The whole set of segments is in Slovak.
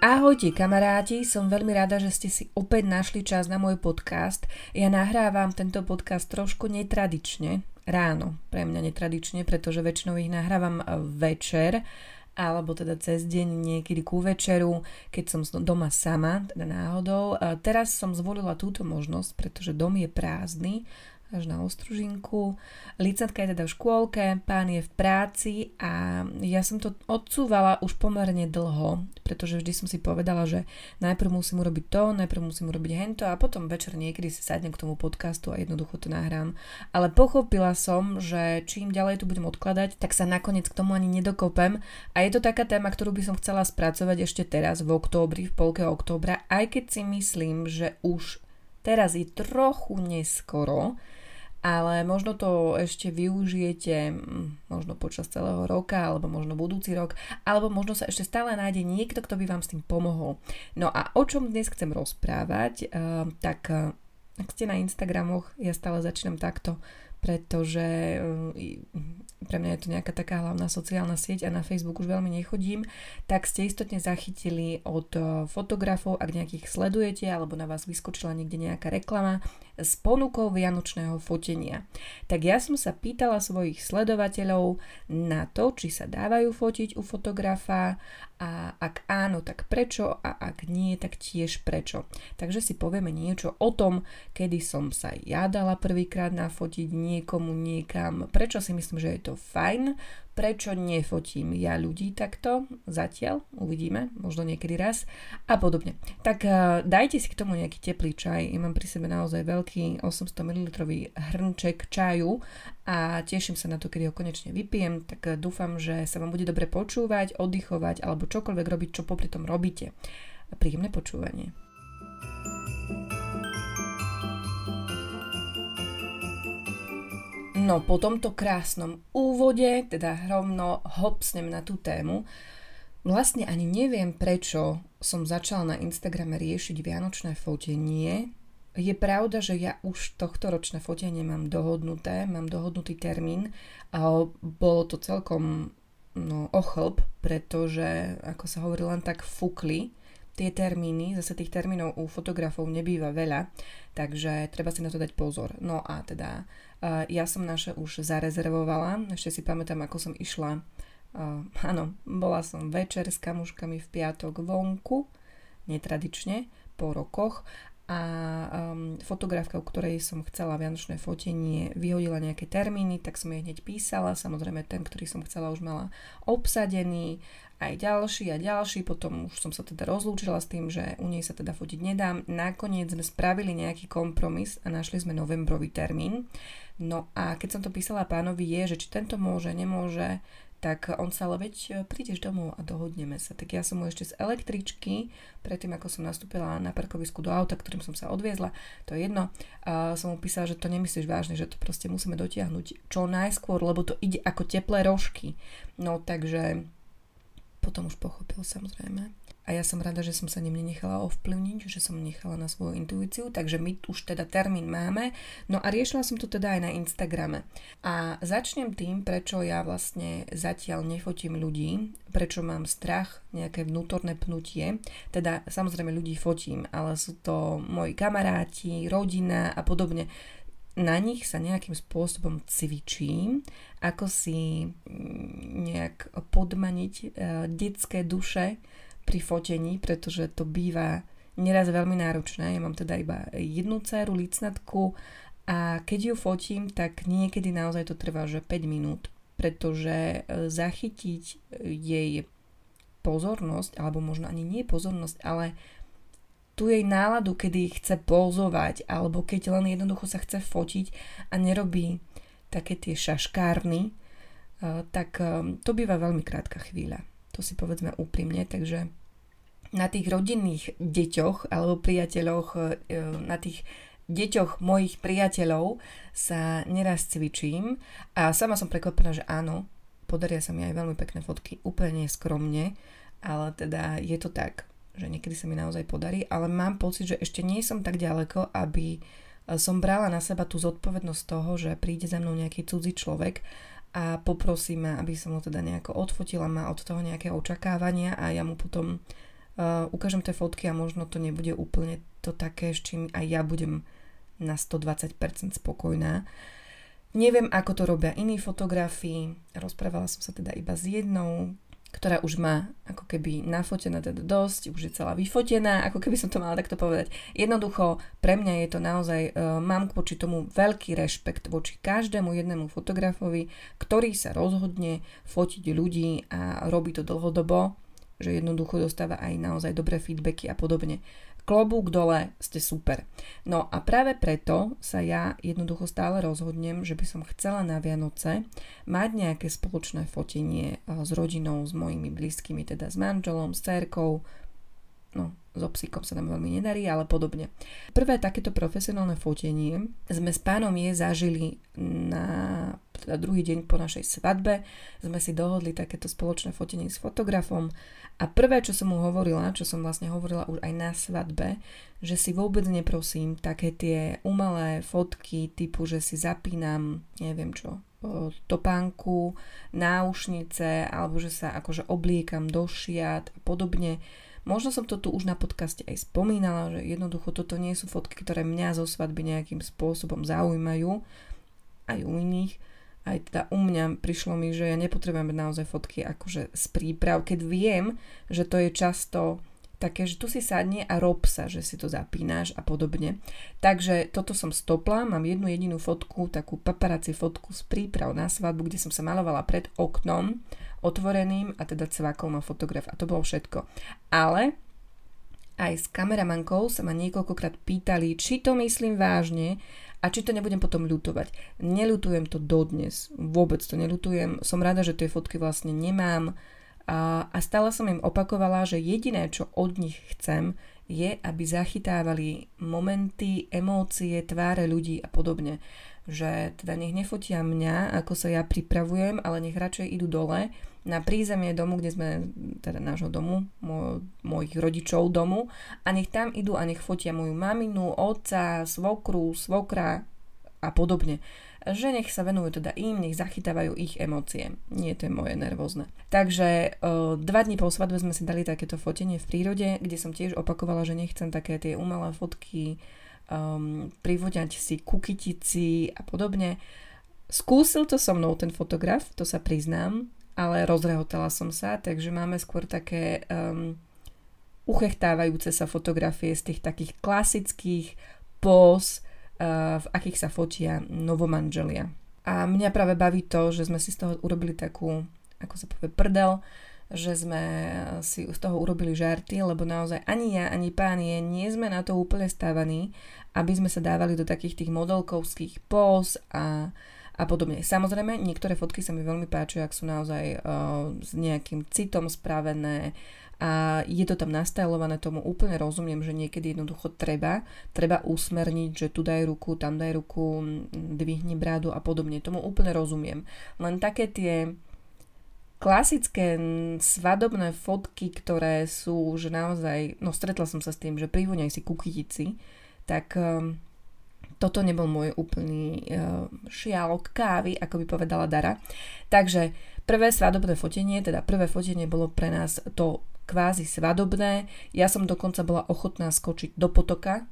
Ahojte kamaráti, som veľmi rada, že ste si opäť našli čas na môj podcast. Ja nahrávam tento podcast trošku netradične, ráno, pre mňa netradične, pretože väčšinou ich nahrávam večer, alebo teda cez deň niekedy ku večeru, keď som doma sama, teda náhodou. Teraz som zvolila túto možnosť, pretože dom je prázdny až na Ostružinku. Licentka je teda v škôlke, pán je v práci a ja som to odsúvala už pomerne dlho, pretože vždy som si povedala, že najprv musím urobiť to, najprv musím urobiť hento a potom večer niekedy si sadnem k tomu podcastu a jednoducho to nahrám. Ale pochopila som, že čím ďalej tu budem odkladať, tak sa nakoniec k tomu ani nedokopem a je to taká téma, ktorú by som chcela spracovať ešte teraz v októbri, v polke októbra, aj keď si myslím, že už teraz je trochu neskoro, ale možno to ešte využijete mm, možno počas celého roka, alebo možno budúci rok, alebo možno sa ešte stále nájde niekto, kto by vám s tým pomohol. No a o čom dnes chcem rozprávať, uh, tak uh, ak ste na Instagramoch, ja stále začínam takto, pretože uh, pre mňa je to nejaká taká hlavná sociálna sieť a na Facebook už veľmi nechodím, tak ste istotne zachytili od fotografov, ak nejakých sledujete, alebo na vás vyskočila niekde nejaká reklama, s ponukou vianočného fotenia. Tak ja som sa pýtala svojich sledovateľov na to, či sa dávajú fotiť u fotografa a ak áno, tak prečo a ak nie, tak tiež prečo. Takže si povieme niečo o tom, kedy som sa ja dala prvýkrát nafotiť niekomu niekam, prečo si myslím, že je to fajn, prečo nefotím ja ľudí takto zatiaľ, uvidíme, možno niekedy raz a podobne. Tak uh, dajte si k tomu nejaký teplý čaj, ja mám pri sebe naozaj veľký 800 ml hrnček čaju a teším sa na to, kedy ho konečne vypijem, tak uh, dúfam, že sa vám bude dobre počúvať, oddychovať alebo čokoľvek robiť, čo popri tom robíte. Príjemné počúvanie. No po tomto krásnom úvode, teda rovno hopsnem na tú tému, vlastne ani neviem, prečo som začala na Instagrame riešiť vianočné fotenie. Je pravda, že ja už tohto ročné fotenie mám dohodnuté, mám dohodnutý termín a bolo to celkom no, ochlb, pretože, ako sa hovorí, len tak fukli tie termíny, zase tých termínov u fotografov nebýva veľa, takže treba si na to dať pozor. No a teda ja som naše už zarezervovala, ešte si pamätám, ako som išla. Uh, áno, bola som večer s kamuškami v piatok vonku, netradične, po rokoch a um, fotografka, u ktorej som chcela vianočné fotenie, vyhodila nejaké termíny, tak som jej hneď písala. Samozrejme, ten, ktorý som chcela, už mala obsadený aj ďalší a ďalší, potom už som sa teda rozlúčila s tým, že u nej sa teda fotiť nedám. Nakoniec sme spravili nejaký kompromis a našli sme novembrový termín. No a keď som to písala pánovi je, že či tento môže, nemôže, tak on sa ale veď e, prídeš domov a dohodneme sa. Tak ja som mu ešte z električky, predtým ako som nastúpila na parkovisku do auta, ktorým som sa odviezla, to je jedno, a som mu písala, že to nemyslíš vážne, že to proste musíme dotiahnuť čo najskôr, lebo to ide ako teplé rožky. No takže potom už pochopil samozrejme a ja som rada, že som sa ním nenechala ovplyvniť, že som nechala na svoju intuíciu, takže my už teda termín máme. No a riešila som to teda aj na Instagrame. A začnem tým, prečo ja vlastne zatiaľ nefotím ľudí, prečo mám strach, nejaké vnútorné pnutie. Teda samozrejme ľudí fotím, ale sú to moji kamaráti, rodina a podobne na nich sa nejakým spôsobom cvičím, ako si mm, nejak podmaniť uh, detské duše pri fotení, pretože to býva neraz veľmi náročné. Ja mám teda iba jednu dceru, licnatku a keď ju fotím, tak niekedy naozaj to trvá, že 5 minút, pretože e, zachytiť e, jej pozornosť, alebo možno ani nie pozornosť, ale tu jej náladu, kedy chce pozovať, alebo keď len jednoducho sa chce fotiť a nerobí také tie šaškárny, e, tak to býva veľmi krátka chvíľa. To si povedzme úprimne, takže na tých rodinných deťoch alebo priateľoch, e, na tých deťoch mojich priateľov sa neraz cvičím. A sama som prekvapená, že áno, podaria sa mi aj veľmi pekné fotky, úplne skromne, ale teda je to tak, že niekedy sa mi naozaj podarí, ale mám pocit, že ešte nie som tak ďaleko, aby som brala na seba tú zodpovednosť toho, že príde za mnou nejaký cudzí človek a poprosí ma, aby som ho teda nejako odfotila, má od toho nejaké očakávania a ja mu potom uh, ukážem tie fotky a možno to nebude úplne to také, s čím aj ja budem na 120% spokojná. Neviem, ako to robia iní fotografi. Rozprávala som sa teda iba s jednou, ktorá už má ako keby nafotená teda dosť, už je celá vyfotená, ako keby som to mala takto povedať. Jednoducho, pre mňa je to naozaj, uh, mám voči tomu veľký rešpekt voči každému jednému fotografovi, ktorý sa rozhodne fotiť ľudí a robí to dlhodobo, že jednoducho dostáva aj naozaj dobré feedbacky a podobne klobúk dole, ste super. No a práve preto sa ja jednoducho stále rozhodnem, že by som chcela na Vianoce mať nejaké spoločné fotenie eh, s rodinou, s mojimi blízkymi, teda s manželom, s cerkou, no so psíkom sa nám veľmi nedarí, ale podobne. Prvé takéto profesionálne fotenie sme s pánom je zažili na teda druhý deň po našej svadbe. Sme si dohodli takéto spoločné fotenie s fotografom a prvé, čo som mu hovorila, čo som vlastne hovorila už aj na svadbe, že si vôbec neprosím také tie umelé fotky typu, že si zapínam, neviem čo, topánku, náušnice, alebo že sa akože obliekam do šiat a podobne. Možno som to tu už na podcaste aj spomínala, že jednoducho toto nie sú fotky, ktoré mňa zo svadby nejakým spôsobom zaujímajú, aj u iných aj teda u mňa prišlo mi, že ja nepotrebujem naozaj fotky akože z príprav, keď viem, že to je často také, že tu si sadne a rob sa, že si to zapínaš a podobne. Takže toto som stopla, mám jednu jedinú fotku, takú paparazzi fotku z príprav na svadbu, kde som sa malovala pred oknom, otvoreným a teda cvakol ma fotograf a to bolo všetko. Ale aj s kameramankou sa ma niekoľkokrát pýtali, či to myslím vážne a či to nebudem potom ľutovať. Neľutujem to dodnes, vôbec to neľutujem. Som rada, že tie fotky vlastne nemám a, a stále som im opakovala, že jediné, čo od nich chcem, je, aby zachytávali momenty, emócie, tváre ľudí a podobne. Že teda nech nefotia mňa, ako sa ja pripravujem, ale nech radšej idú dole na prízemie domu, kde sme, teda nášho domu, moj, mojich rodičov domu a nech tam idú a nech fotia moju maminu, otca, svokru, svokra a podobne. Že nech sa venujú teda im, nech zachytávajú ich emócie. Nie to je moje nervózne. Takže uh, dva dní po svadbe sme si dali takéto fotenie v prírode, kde som tiež opakovala, že nechcem také tie umelé fotky, um, privoďať si kukytici a podobne. Skúsil to so mnou ten fotograf, to sa priznám, ale rozrehotala som sa, takže máme skôr také um, uchechtávajúce sa fotografie z tých takých klasických pos, uh, v akých sa fotia novomanželia. A mňa práve baví to, že sme si z toho urobili takú, ako sa povie, prdel, že sme si z toho urobili žarty, lebo naozaj ani ja, ani pán nie sme na to úplne stávaní, aby sme sa dávali do takých tých modelkovských pos a a podobne. Samozrejme, niektoré fotky sa mi veľmi páčia, ak sú naozaj uh, s nejakým citom spravené a je to tam nastajlované, tomu úplne rozumiem, že niekedy jednoducho treba, treba usmerniť, že tu daj ruku, tam daj ruku, dvihni brádu a podobne. Tomu úplne rozumiem. Len také tie klasické svadobné fotky, ktoré sú že naozaj, no stretla som sa s tým, že privúňaj si kukytici, tak um, toto nebol môj úplný uh, šialok kávy, ako by povedala Dara. Takže prvé svadobné fotenie, teda prvé fotenie bolo pre nás to kvázi svadobné. Ja som dokonca bola ochotná skočiť do potoka,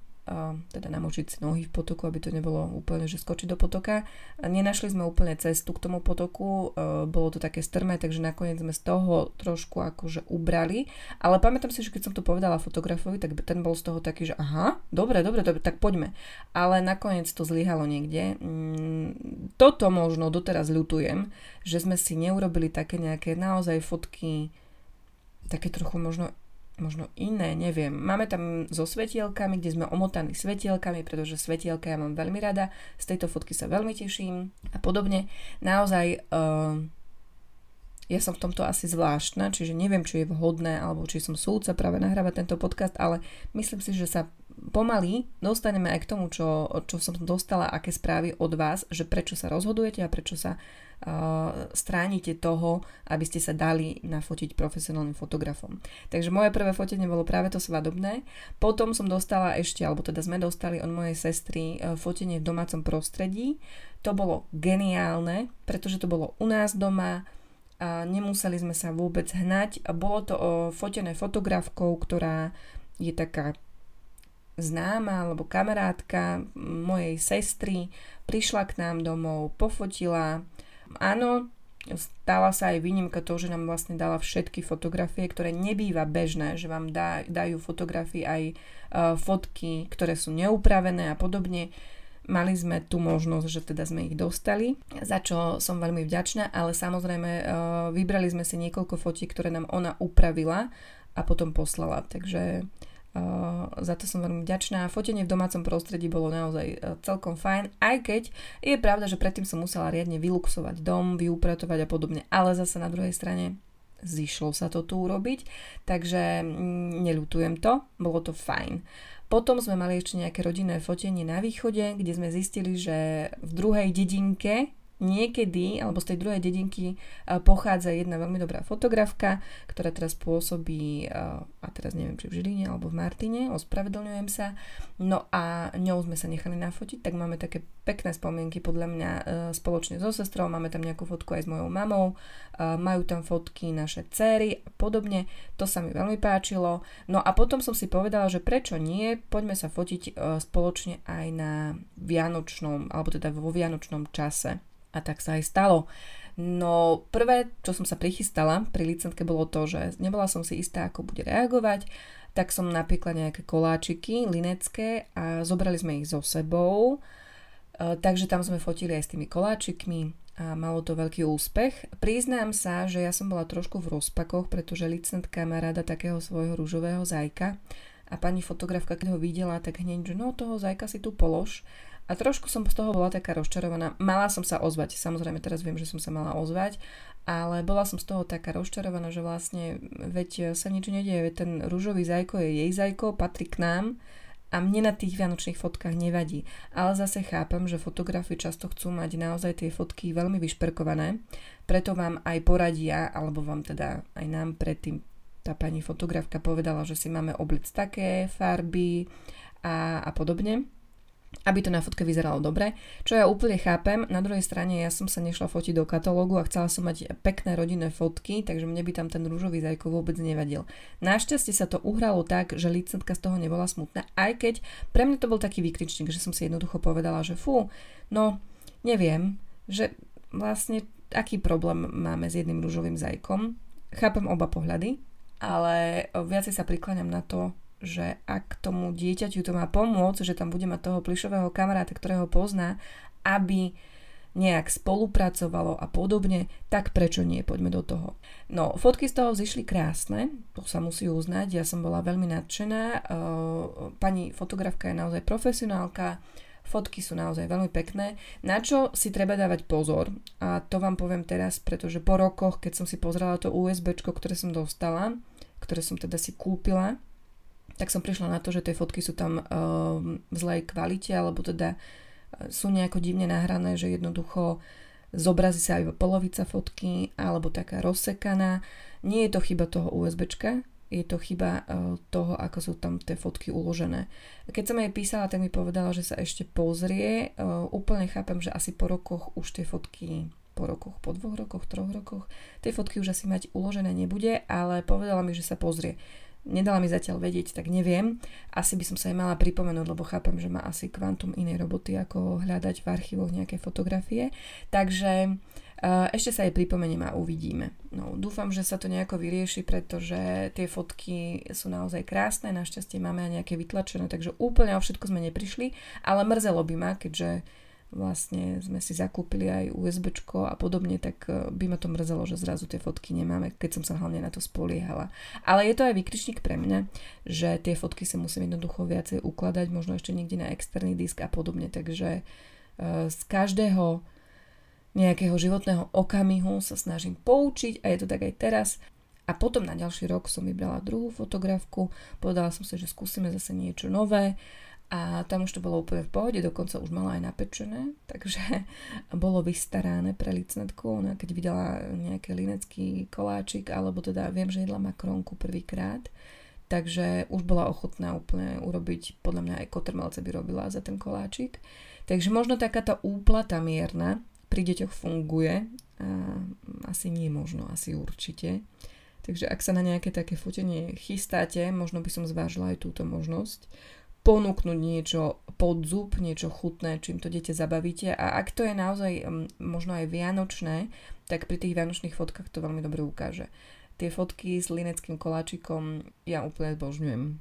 teda namočiť si nohy v potoku, aby to nebolo úplne, že skočiť do potoka. Nenašli sme úplne cestu k tomu potoku, bolo to také strmé, takže nakoniec sme z toho trošku akože ubrali, ale pamätám si, že keď som to povedala fotografovi, tak ten bol z toho taký, že aha, dobre, dobre, dobre, tak poďme. Ale nakoniec to zlyhalo niekde. Mm, toto možno doteraz ľutujem, že sme si neurobili také nejaké naozaj fotky také trochu možno možno iné, neviem. Máme tam so svetielkami, kde sme omotaní svetielkami, pretože svetielka ja mám veľmi rada, z tejto fotky sa veľmi teším a podobne. Naozaj uh, ja som v tomto asi zvláštna, čiže neviem, či je vhodné, alebo či som súdca práve nahrávať tento podcast, ale myslím si, že sa pomaly dostaneme aj k tomu, čo, čo som dostala, aké správy od vás, že prečo sa rozhodujete a prečo sa uh, stránite toho, aby ste sa dali nafotiť profesionálnym fotografom. Takže moje prvé fotenie bolo práve to svadobné. Potom som dostala ešte, alebo teda sme dostali od mojej sestry uh, fotenie v domácom prostredí. To bolo geniálne, pretože to bolo u nás doma, a nemuseli sme sa vôbec hnať. Bolo to o fotené fotografkou, ktorá je taká známa alebo kamarátka mojej sestry, prišla k nám domov, pofotila. Áno, stala sa aj výnimka to, že nám vlastne dala všetky fotografie, ktoré nebýva bežné, že vám dá, dajú fotografie aj uh, fotky, ktoré sú neupravené a podobne. Mali sme tu možnosť, že teda sme ich dostali, za čo som veľmi vďačná, ale samozrejme uh, vybrali sme si niekoľko fotí, ktoré nám ona upravila a potom poslala. Takže za to som veľmi vďačná. Fotenie v domácom prostredí bolo naozaj celkom fajn, aj keď je pravda, že predtým som musela riadne vyluxovať dom, vyupratovať a podobne, ale zase na druhej strane zišlo sa to tu urobiť, takže mm, neľutujem to, bolo to fajn. Potom sme mali ešte nejaké rodinné fotenie na východe, kde sme zistili, že v druhej dedinke niekedy, alebo z tej druhej dedinky e, pochádza jedna veľmi dobrá fotografka, ktorá teraz pôsobí, e, a teraz neviem, či v Žiline alebo v Martine, ospravedlňujem sa. No a ňou sme sa nechali nafotiť, tak máme také pekné spomienky podľa mňa e, spoločne so sestrou, máme tam nejakú fotku aj s mojou mamou, majú tam fotky naše céry a podobne, to sa mi veľmi páčilo. No a potom som si povedala, že prečo nie, poďme sa fotiť spoločne aj na Vianočnom, alebo teda vo Vianočnom čase. A tak sa aj stalo. No prvé, čo som sa prichystala pri licentke bolo to, že nebola som si istá, ako bude reagovať, tak som napíkla nejaké koláčiky linecké a zobrali sme ich so sebou. E, takže tam sme fotili aj s tými koláčikmi a malo to veľký úspech. Priznám sa, že ja som bola trošku v rozpakoch, pretože licentka má rada takého svojho rúžového zajka a pani fotografka, keď ho videla, tak hneď, že no toho zajka si tu polož a trošku som z toho bola taká rozčarovaná. Mala som sa ozvať, samozrejme teraz viem, že som sa mala ozvať, ale bola som z toho taká rozčarovaná, že vlastne veď sa nič nedieje, veď ten rúžový zajko je jej zajko, patrí k nám a mne na tých vianočných fotkách nevadí. Ale zase chápem, že fotografi často chcú mať naozaj tie fotky veľmi vyšperkované, preto vám aj poradia, alebo vám teda aj nám predtým tá pani fotografka povedala, že si máme oblic také farby a, a podobne aby to na fotke vyzeralo dobre, čo ja úplne chápem. Na druhej strane ja som sa nešla fotiť do katalógu a chcela som mať pekné rodinné fotky, takže mne by tam ten rúžový zajko vôbec nevadil. Našťastie sa to uhralo tak, že licentka z toho nebola smutná, aj keď pre mňa to bol taký výkričník, že som si jednoducho povedala, že fú, no neviem, že vlastne aký problém máme s jedným rúžovým zajkom. Chápem oba pohľady, ale viacej sa prikláňam na to, že ak tomu dieťaťu to má pomôcť, že tam bude mať toho plišového kamaráta, ktorého pozná, aby nejak spolupracovalo a podobne, tak prečo nie, poďme do toho. No, fotky z toho zišli krásne, to sa musí uznať, ja som bola veľmi nadšená, pani fotografka je naozaj profesionálka, fotky sú naozaj veľmi pekné. Na čo si treba dávať pozor, a to vám poviem teraz, pretože po rokoch, keď som si pozrela to USB, ktoré som dostala, ktoré som teda si kúpila, tak som prišla na to, že tie fotky sú tam uh, v zlej kvalite, alebo teda uh, sú nejako divne nahrané, že jednoducho zobrazí sa aj polovica fotky, alebo taká rozsekaná. Nie je to chyba toho USBčka, je to chyba uh, toho, ako sú tam tie fotky uložené. Keď som jej písala, tak mi povedala, že sa ešte pozrie. Uh, úplne chápem, že asi po rokoch už tie fotky po rokoch, po dvoch rokoch, troch rokoch. Tie fotky už asi mať uložené nebude, ale povedala mi, že sa pozrie nedala mi zatiaľ vedieť, tak neviem. Asi by som sa aj mala pripomenúť, lebo chápem, že má asi kvantum inej roboty, ako hľadať v archívoch nejaké fotografie. Takže uh, ešte sa jej pripomeniem a uvidíme. No, dúfam, že sa to nejako vyrieši, pretože tie fotky sú naozaj krásne, našťastie máme aj nejaké vytlačené, takže úplne o všetko sme neprišli, ale mrzelo by ma, keďže vlastne sme si zakúpili aj USB a podobne, tak e, by ma to mrzelo, že zrazu tie fotky nemáme, keď som sa hlavne na to spoliehala. Ale je to aj výkričník pre mňa, že tie fotky sa musím jednoducho viacej ukladať, možno ešte niekde na externý disk a podobne, takže e, z každého nejakého životného okamihu sa snažím poučiť a je to tak aj teraz. A potom na ďalší rok som vybrala druhú fotografku, povedala som si, že skúsime zase niečo nové a tam už to bolo úplne v pohode, dokonca už mala aj napečené, takže bolo vystarané pre licnetku. Ona keď videla nejaký linecký koláčik, alebo teda viem, že jedla makronku prvýkrát, takže už bola ochotná úplne urobiť, podľa mňa aj kotrmelce by robila za ten koláčik. Takže možno takáto úplata mierna pri deťoch funguje, A asi nie možno, asi určite. Takže ak sa na nejaké také fotenie chystáte, možno by som zvážila aj túto možnosť ponúknuť niečo pod zub, niečo chutné, čím to dieťa zabavíte a ak to je naozaj možno aj vianočné, tak pri tých vianočných fotkách to veľmi dobre ukáže. Tie fotky s lineckým koláčikom ja úplne zbožňujem.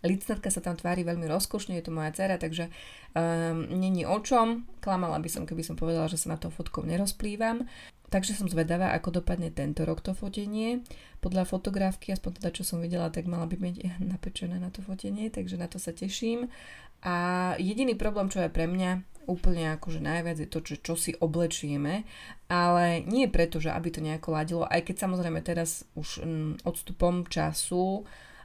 Licnatka sa tam tvári veľmi rozkošne, je to moja dcera, takže um, není o čom. Klamala by som, keby som povedala, že sa na to fotkou nerozplývam. Takže som zvedavá, ako dopadne tento rok to fotenie. Podľa fotografky, aspoň teda čo som videla, tak mala by byť napečené na to fotenie, takže na to sa teším. A jediný problém, čo je pre mňa úplne akože najviac je to, čo, čo si oblečieme, ale nie preto, že aby to nejako ladilo, aj keď samozrejme teraz už mm, odstupom času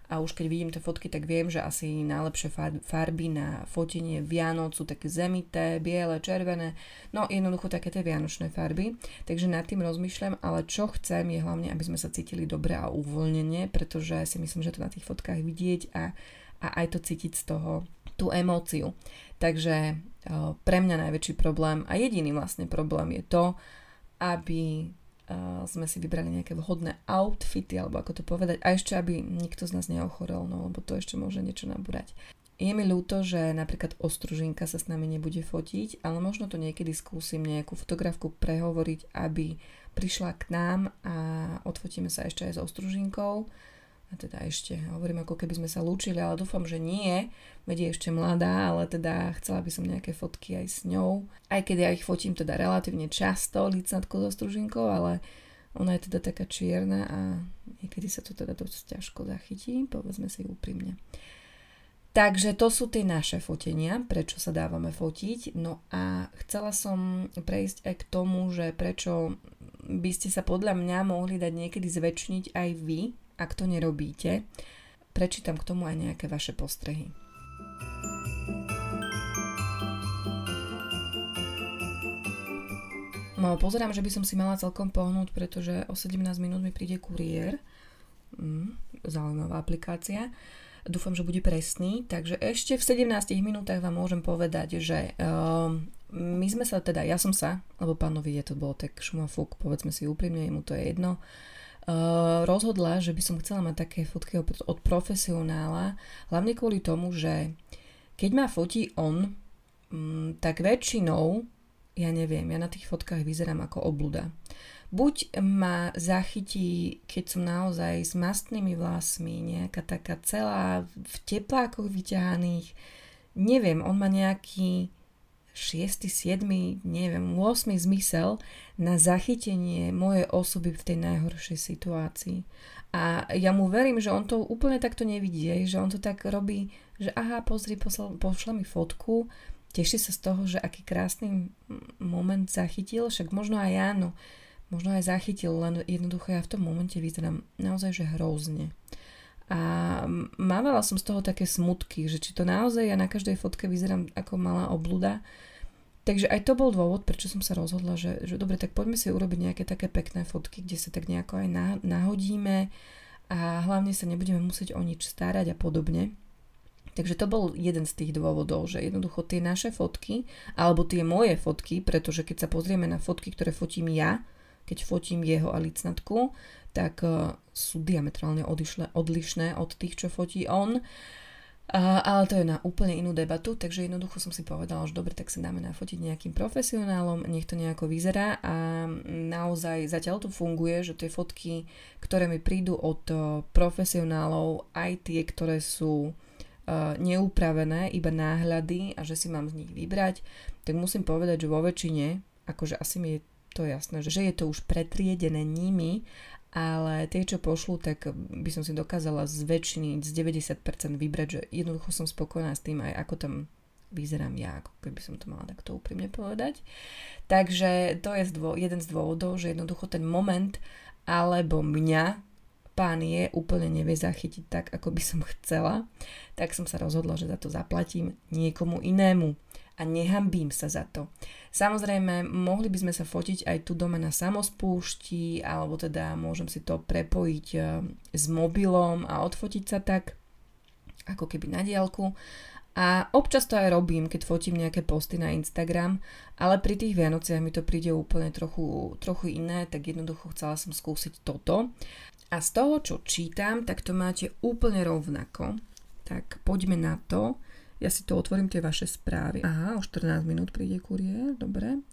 a už keď vidím tie fotky, tak viem, že asi najlepšie farby na fotenie Vianoc sú také zemité, biele, červené, no jednoducho také tie vianočné farby. Takže nad tým rozmýšľam, ale čo chcem je hlavne, aby sme sa cítili dobre a uvoľnenie, pretože si myslím, že to na tých fotkách vidieť a, a aj to cítiť z toho tú emóciu. Takže pre mňa najväčší problém a jediný vlastne problém je to, aby sme si vybrali nejaké vhodné outfity, alebo ako to povedať, a ešte aby nikto z nás neochorel, no lebo to ešte môže niečo nabúrať. Je mi ľúto, že napríklad Ostružinka sa s nami nebude fotiť, ale možno to niekedy skúsim nejakú fotografku prehovoriť, aby prišla k nám a odfotíme sa ešte aj s Ostružinkou a teda ešte hovorím, ako keby sme sa lúčili, ale dúfam, že nie, veď je ešte mladá, ale teda chcela by som nejaké fotky aj s ňou. Aj keď ja ich fotím teda relatívne často, licnatko so stružinkou, ale ona je teda taká čierna a niekedy sa to teda dosť ťažko zachytí, povedzme si úprimne. Takže to sú tie naše fotenia, prečo sa dávame fotiť. No a chcela som prejsť aj k tomu, že prečo by ste sa podľa mňa mohli dať niekedy zväčšniť aj vy, ak to nerobíte, prečítam k tomu aj nejaké vaše postrehy. No, pozerám, že by som si mala celkom pohnúť, pretože o 17 minút mi príde kuriér. Mm, zaujímavá aplikácia. Dúfam, že bude presný. Takže ešte v 17 minútach vám môžem povedať, že uh, my sme sa teda, ja som sa, lebo pánovi je to bolo tak šumafúk, povedzme si úprimne, mu to je jedno, Eh, rozhodla, že by som chcela mať také fotky od, profesionála, hlavne kvôli tomu, že keď ma fotí on, um, tak väčšinou, ja neviem, ja na tých fotkách vyzerám ako obluda. Buď ma zachytí, keď som naozaj s mastnými vlasmi, nejaká taká celá v teplákoch vyťahaných, neviem, on má nejaký 6., 7., neviem, 8. zmysel na zachytenie mojej osoby v tej najhoršej situácii. A ja mu verím, že on to úplne takto nevidí, že on to tak robí, že aha, pozri, poslal, pošle mi fotku, teší sa z toho, že aký krásny moment zachytil, však možno aj áno, možno aj zachytil, len jednoducho ja v tom momente vyzerám naozaj, že hrozne. A mávala som z toho také smutky, že či to naozaj ja na každej fotke vyzerám ako malá obluda. Takže aj to bol dôvod, prečo som sa rozhodla, že, že dobre, tak poďme si urobiť nejaké také pekné fotky, kde sa tak nejako aj nahodíme a hlavne sa nebudeme musieť o nič starať a podobne. Takže to bol jeden z tých dôvodov, že jednoducho tie naše fotky, alebo tie moje fotky, pretože keď sa pozrieme na fotky, ktoré fotím ja, keď fotím jeho a licnatku, tak uh, sú diametrálne odlišné, odlišné od tých, čo fotí on. Uh, ale to je na úplne inú debatu, takže jednoducho som si povedala, že dobre, tak sa dáme nafotiť nejakým profesionálom, nech to nejako vyzerá. A naozaj zatiaľ to funguje, že tie fotky, ktoré mi prídu od profesionálov, aj tie, ktoré sú uh, neupravené, iba náhľady a že si mám z nich vybrať, tak musím povedať, že vo väčšine, akože asi mi je to jasné, že je to už pretriedené nimi ale tie, čo pošlu, tak by som si dokázala zväčšiniť z 90% vybrať, že jednoducho som spokojná s tým aj ako tam vyzerám ja, ako keby som to mala takto úprimne povedať. Takže to je zdvo- jeden z dôvodov, že jednoducho ten moment alebo mňa pán je úplne nevie zachytiť tak, ako by som chcela, tak som sa rozhodla, že za to zaplatím niekomu inému a nehambím sa za to. Samozrejme, mohli by sme sa fotiť aj tu doma na samospúšti, alebo teda môžem si to prepojiť e, s mobilom a odfotiť sa tak, ako keby na diálku, A občas to aj robím, keď fotím nejaké posty na Instagram, ale pri tých Vianociach mi to príde úplne trochu, trochu iné, tak jednoducho chcela som skúsiť toto. A z toho, čo čítam, tak to máte úplne rovnako. Tak poďme na to. Ja si to otvorím, tie vaše správy. Aha, o 14 minút príde kuriér, dobre.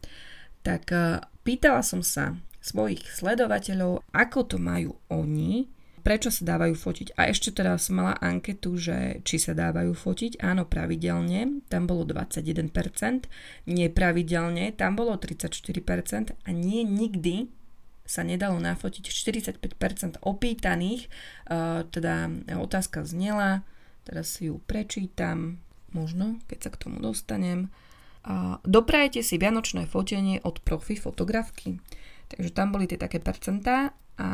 Tak uh, pýtala som sa svojich sledovateľov, ako to majú oni prečo sa dávajú fotiť. A ešte teda som mala anketu, že či sa dávajú fotiť. Áno, pravidelne, tam bolo 21%, nepravidelne, tam bolo 34% a nie nikdy sa nedalo nafotiť 45% opýtaných, uh, teda otázka znela, teraz si ju prečítam, možno, keď sa k tomu dostanem. Uh, doprajete si vianočné fotenie od profi fotografky. Takže tam boli tie také percentá a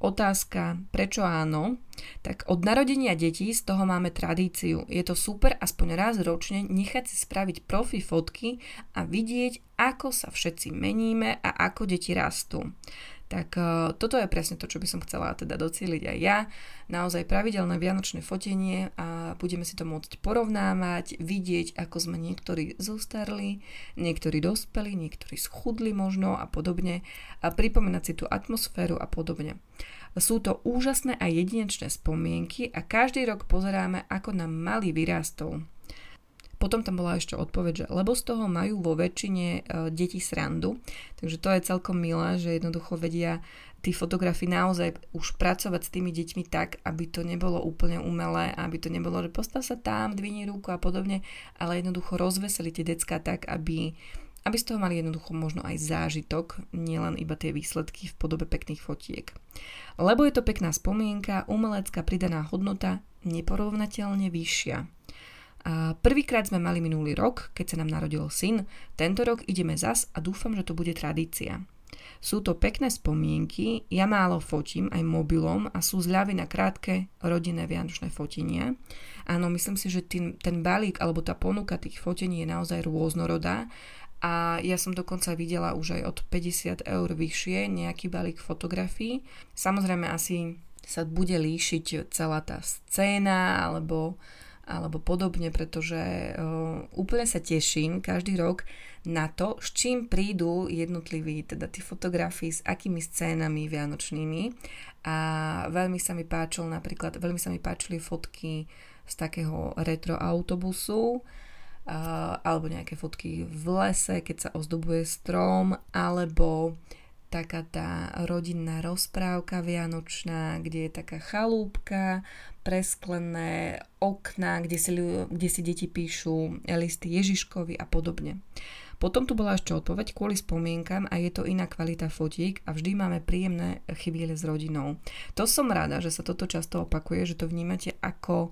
otázka, prečo áno, tak od narodenia detí z toho máme tradíciu. Je to super aspoň raz ročne nechať si spraviť profi fotky a vidieť, ako sa všetci meníme a ako deti rastú. Tak uh, toto je presne to, čo by som chcela teda docieliť aj ja. Naozaj pravidelné vianočné fotenie a budeme si to môcť porovnávať, vidieť, ako sme niektorí zostarli, niektorí dospeli, niektorí schudli možno a podobne a pripomínať si tú atmosféru a podobne. Sú to úžasné a jedinečné spomienky a každý rok pozeráme, ako nám malý vyrástol. Potom tam bola ešte odpoveď, že lebo z toho majú vo väčšine e, deti srandu, takže to je celkom milé, že jednoducho vedia tí fotografi naozaj už pracovať s tými deťmi tak, aby to nebolo úplne umelé, aby to nebolo, že postav sa tam, dvini ruku a podobne, ale jednoducho rozveseli tie decka tak, aby, aby z toho mali jednoducho možno aj zážitok, nielen iba tie výsledky v podobe pekných fotiek. Lebo je to pekná spomienka, umelecká pridaná hodnota neporovnateľne vyššia. A prvýkrát sme mali minulý rok, keď sa nám narodil syn. Tento rok ideme zas a dúfam, že to bude tradícia. Sú to pekné spomienky, ja málo fotím aj mobilom a sú zľavy na krátke rodinné vianočné fotenia. Áno, myslím si, že tým, ten balík alebo tá ponuka tých fotení je naozaj rôznorodá a ja som dokonca videla už aj od 50 eur vyššie nejaký balík fotografií. Samozrejme asi sa bude líšiť celá tá scéna alebo alebo podobne, pretože uh, úplne sa teším každý rok na to, s čím prídu jednotliví, teda tí fotografii, s akými scénami vianočnými. A veľmi sa mi páčil napríklad, veľmi sa mi páčili fotky z takého retro autobusu, uh, alebo nejaké fotky v lese, keď sa ozdobuje strom, alebo taká tá rodinná rozprávka vianočná, kde je taká chalúbka, presklené okná, kde si, kde si deti píšu listy Ježiškovi a podobne. Potom tu bola ešte odpoveď kvôli spomienkam a je to iná kvalita fotík a vždy máme príjemné chvíle s rodinou. To som rada, že sa toto často opakuje, že to vnímate ako e,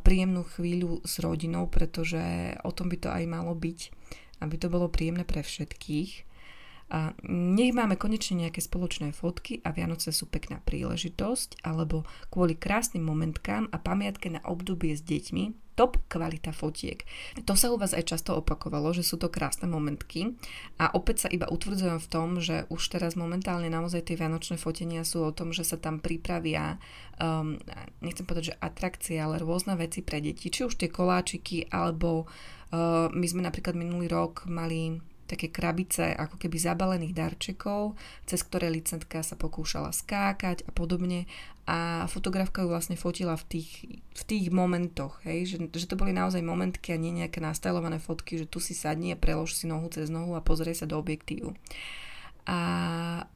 príjemnú chvíľu s rodinou, pretože o tom by to aj malo byť, aby to bolo príjemné pre všetkých. A nech máme konečne nejaké spoločné fotky a Vianoce sú pekná príležitosť, alebo kvôli krásnym momentkám a pamiatke na obdobie s deťmi, top kvalita fotiek. To sa u vás aj často opakovalo, že sú to krásne momentky a opäť sa iba utvrdzujem v tom, že už teraz momentálne naozaj tie vianočné fotenia sú o tom, že sa tam pripravia, um, nechcem povedať, že atrakcie, ale rôzne veci pre deti, či už tie koláčiky, alebo uh, my sme napríklad minulý rok mali také krabice ako keby zabalených darčekov, cez ktoré licentka sa pokúšala skákať a podobne a fotografka ju vlastne fotila v tých, v tých momentoch, hej, že, že to boli naozaj momentky a nie nejaké nastajlované fotky, že tu si sadni a prelož si nohu cez nohu a pozrie sa do objektívu. A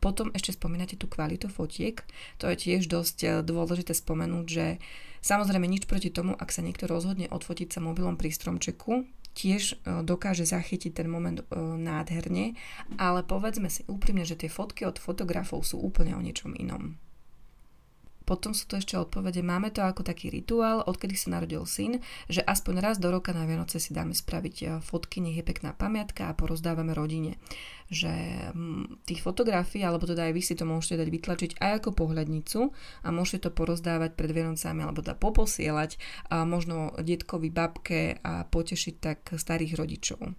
potom ešte spomínate tú kvalitu fotiek. To je tiež dosť eh, dôležité spomenúť, že samozrejme nič proti tomu, ak sa niekto rozhodne odfotiť sa mobilom pri stromčeku, tiež e, dokáže zachytiť ten moment e, nádherne, ale povedzme si úprimne, že tie fotky od fotografov sú úplne o niečom inom. Potom sú to ešte odpovede, máme to ako taký rituál, odkedy sa narodil syn, že aspoň raz do roka na Vianoce si dáme spraviť e, fotky, nech je pekná pamiatka a porozdávame rodine. Že mm, tých fotografií, alebo teda aj vy si to môžete dať vytlačiť aj ako pohľadnicu a môžete to porozdávať pred Vianocami alebo teda poposielať a možno detkovi, babke a potešiť tak starých rodičov.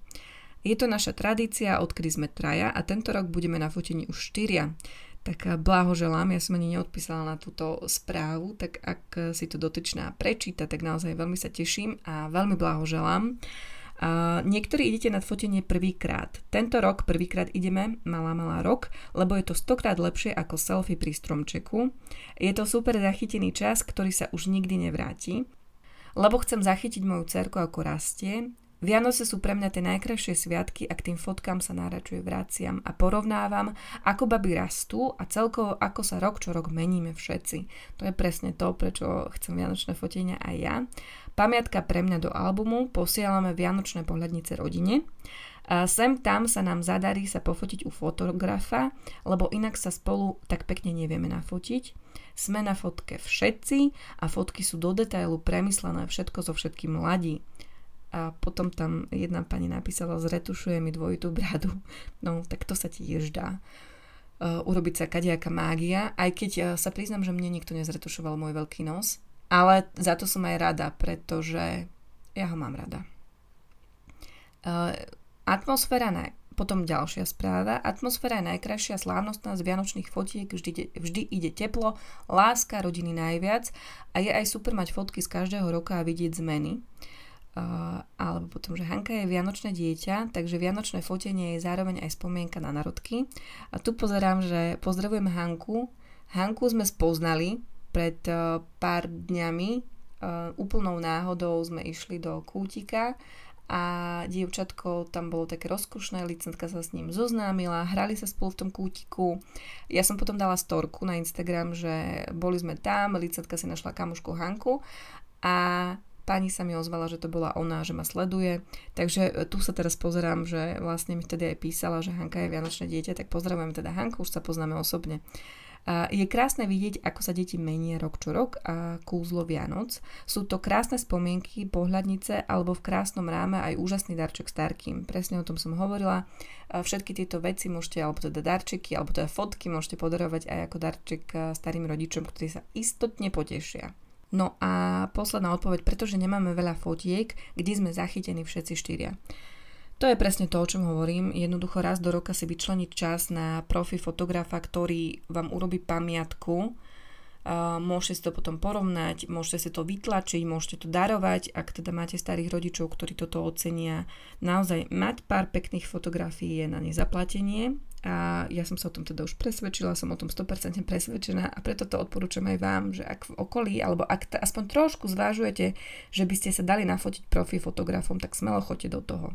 Je to naša tradícia, odkedy sme traja a tento rok budeme na fotení už štyria. Tak blahoželám, ja som ani neodpísala na túto správu, tak ak si to dotyčná prečíta, tak naozaj veľmi sa teším a veľmi blahoželám. Uh, niektorí idete na fotenie prvýkrát. Tento rok prvýkrát ideme, malá malá rok, lebo je to stokrát lepšie ako selfie pri stromčeku. Je to super zachytený čas, ktorý sa už nikdy nevráti. Lebo chcem zachytiť moju cerku ako rastie, Vianoce sú pre mňa tie najkrajšie sviatky a k tým fotkám sa náračuje vraciam a porovnávam, ako baby rastú a celkovo ako sa rok čo rok meníme všetci. To je presne to, prečo chcem vianočné fotenia aj ja. Pamiatka pre mňa do albumu, posielame vianočné pohľadnice rodine. Sem tam sa nám zadarí sa pofotiť u fotografa, lebo inak sa spolu tak pekne nevieme nafotiť. Sme na fotke všetci a fotky sú do detailu premyslené všetko so všetkým ladí a potom tam jedna pani napísala, zretušuje mi dvojitú bradu. No, tak to sa tiež dá. Uh, urobiť sa kadejaká mágia, aj keď uh, sa priznam, že mne nikto nezretušoval môj veľký nos, ale za to som aj rada, pretože ja ho mám rada. Uh, atmosféra na potom ďalšia správa. Atmosféra je najkrajšia, slávnostná z vianočných fotiek, vždy, vždy ide teplo, láska, rodiny najviac a je aj super mať fotky z každého roka a vidieť zmeny. Uh, alebo potom, že Hanka je vianočné dieťa, takže vianočné fotenie je zároveň aj spomienka na narodky. A tu pozerám, že pozdravujem Hanku. Hanku sme spoznali pred uh, pár dňami. Uh, úplnou náhodou sme išli do kútika a dievčatko tam bolo také rozkošné, licentka sa s ním zoznámila, hrali sa spolu v tom kútiku. Ja som potom dala storku na Instagram, že boli sme tam, licentka si našla kamušku Hanku a Pani sa mi ozvala, že to bola ona, že ma sleduje. Takže e, tu sa teraz pozerám, že vlastne mi vtedy aj písala, že Hanka je vianočné dieťa, tak pozdravujem teda Hanku, už sa poznáme osobne. Je krásne vidieť, ako sa deti menia rok čo rok a kúzlo Vianoc. Sú to krásne spomienky, pohľadnice alebo v krásnom ráme aj úžasný darček starkým. Presne o tom som hovorila. Všetky tieto veci môžete, alebo teda darčeky, alebo teda fotky môžete podarovať aj ako darček e, starým rodičom, ktorí sa istotne potešia. No a posledná odpoveď, pretože nemáme veľa fotiek, kde sme zachytení všetci štyria. To je presne to, o čom hovorím. Jednoducho raz do roka si vyčleniť čas na profi fotografa, ktorý vám urobí pamiatku. môžete si to potom porovnať, môžete si to vytlačiť, môžete to darovať, ak teda máte starých rodičov, ktorí toto ocenia. Naozaj mať pár pekných fotografií je na nezaplatenie a ja som sa o tom teda už presvedčila, som o tom 100% presvedčená a preto to odporúčam aj vám, že ak v okolí, alebo ak t- aspoň trošku zvážujete, že by ste sa dali nafotiť profi fotografom, tak smelo choďte do toho.